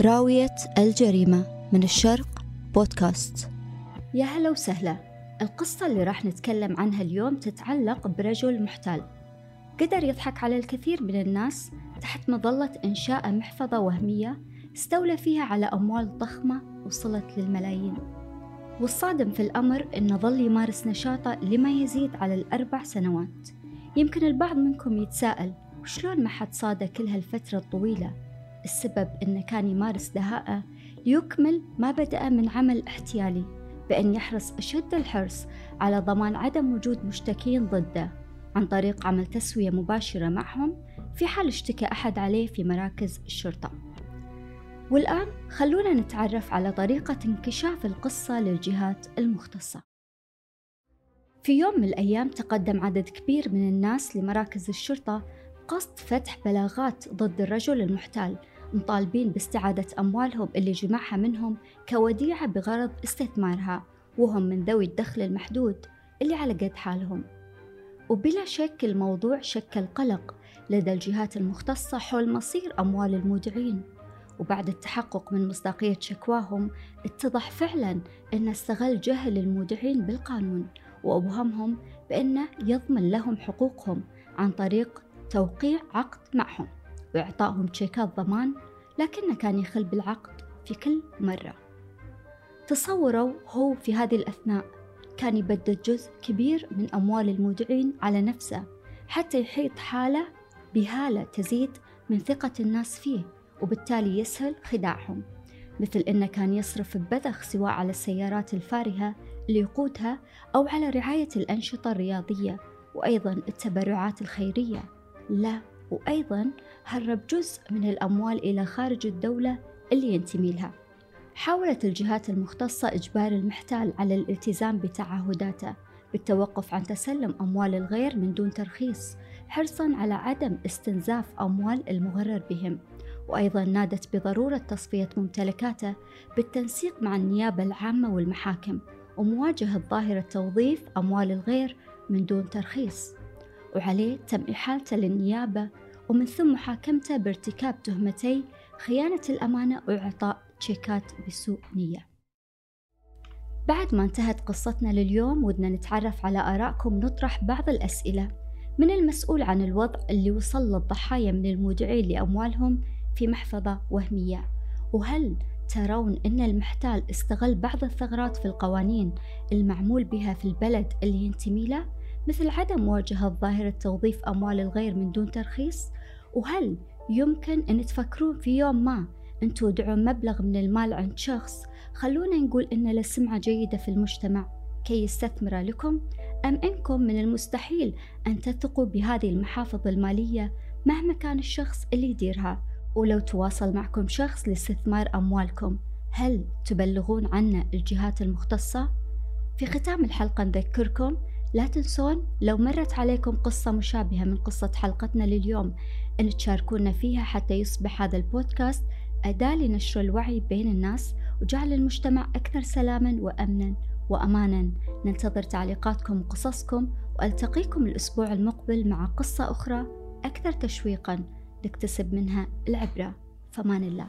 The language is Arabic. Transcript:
راوية الجريمة من الشرق بودكاست. يا هلا وسهلا. القصة اللي راح نتكلم عنها اليوم تتعلق برجل محتال. قدر يضحك على الكثير من الناس تحت مظلة إنشاء محفظة وهمية استولى فيها على أموال ضخمة وصلت للملايين. والصادم في الأمر أنه ظل يمارس نشاطه لما يزيد على الأربع سنوات. يمكن البعض منكم يتساءل وشلون ما حد صاده كل هالفترة الطويلة؟ السبب أنه كان يمارس دهاءة ليكمل ما بدأ من عمل احتيالي بأن يحرص أشد الحرص على ضمان عدم وجود مشتكين ضده عن طريق عمل تسوية مباشرة معهم في حال اشتكى أحد عليه في مراكز الشرطة. والآن خلونا نتعرف على طريقة انكشاف القصة للجهات المختصة. في يوم من الأيام تقدم عدد كبير من الناس لمراكز الشرطة قصد فتح بلاغات ضد الرجل المحتال مطالبين باستعادة أموالهم اللي جمعها منهم كوديعة بغرض استثمارها وهم من ذوي الدخل المحدود اللي على قد حالهم. وبلا شك الموضوع شكل قلق لدى الجهات المختصة حول مصير أموال المودعين. وبعد التحقق من مصداقية شكواهم اتضح فعلا أن استغل جهل المودعين بالقانون وأوهمهم بأنه يضمن لهم حقوقهم عن طريق توقيع عقد معهم. وإعطائهم تشيكات ضمان لكنه كان يخل بالعقد في كل مرة. تصوروا هو في هذه الأثناء كان يبدد جزء كبير من أموال المودعين على نفسه حتى يحيط حالة بهالة تزيد من ثقة الناس فيه وبالتالي يسهل خداعهم مثل إنه كان يصرف ببذخ سواء على السيارات الفارهة اللي يقودها أو على رعاية الأنشطة الرياضية وأيضا التبرعات الخيرية. لا. وأيضا هرب جزء من الأموال إلى خارج الدولة اللي ينتمي لها. حاولت الجهات المختصة إجبار المحتال على الالتزام بتعهداته بالتوقف عن تسلم أموال الغير من دون ترخيص حرصا على عدم استنزاف أموال المغرر بهم. وأيضا نادت بضرورة تصفية ممتلكاته بالتنسيق مع النيابة العامة والمحاكم ومواجهة ظاهرة توظيف أموال الغير من دون ترخيص. وعليه تم إحالته للنيابة ومن ثم محاكمته بارتكاب تهمتي خيانة الأمانة وإعطاء تشيكات بسوء نية. بعد ما انتهت قصتنا لليوم ودنا نتعرف على آرائكم نطرح بعض الأسئلة من المسؤول عن الوضع اللي وصل للضحايا من المودعين لأموالهم في محفظة وهمية. وهل ترون أن المحتال استغل بعض الثغرات في القوانين المعمول بها في البلد اللي ينتمي له؟ مثل عدم مواجهة ظاهرة توظيف أموال الغير من دون ترخيص؟ وهل يمكن أن تفكرون في يوم ما أن تودعون مبلغ من المال عند شخص؟ خلونا نقول أن له سمعة جيدة في المجتمع. كي يستثمر لكم؟ أم أنكم من المستحيل أن تثقوا بهذه المحافظ المالية مهما كان الشخص اللي يديرها؟ ولو تواصل معكم شخص لاستثمار أموالكم هل تبلغون عنه الجهات المختصة؟ في ختام الحلقة نذكركم لا تنسون لو مرت عليكم قصة مشابهة من قصة حلقتنا لليوم أن تشاركونا فيها حتى يصبح هذا البودكاست أداة لنشر الوعي بين الناس وجعل المجتمع أكثر سلاما وأمنا وأمانا. ننتظر تعليقاتكم وقصصكم وألتقيكم الأسبوع المقبل مع قصة أخرى أكثر تشويقا نكتسب منها العبرة. فمان الله.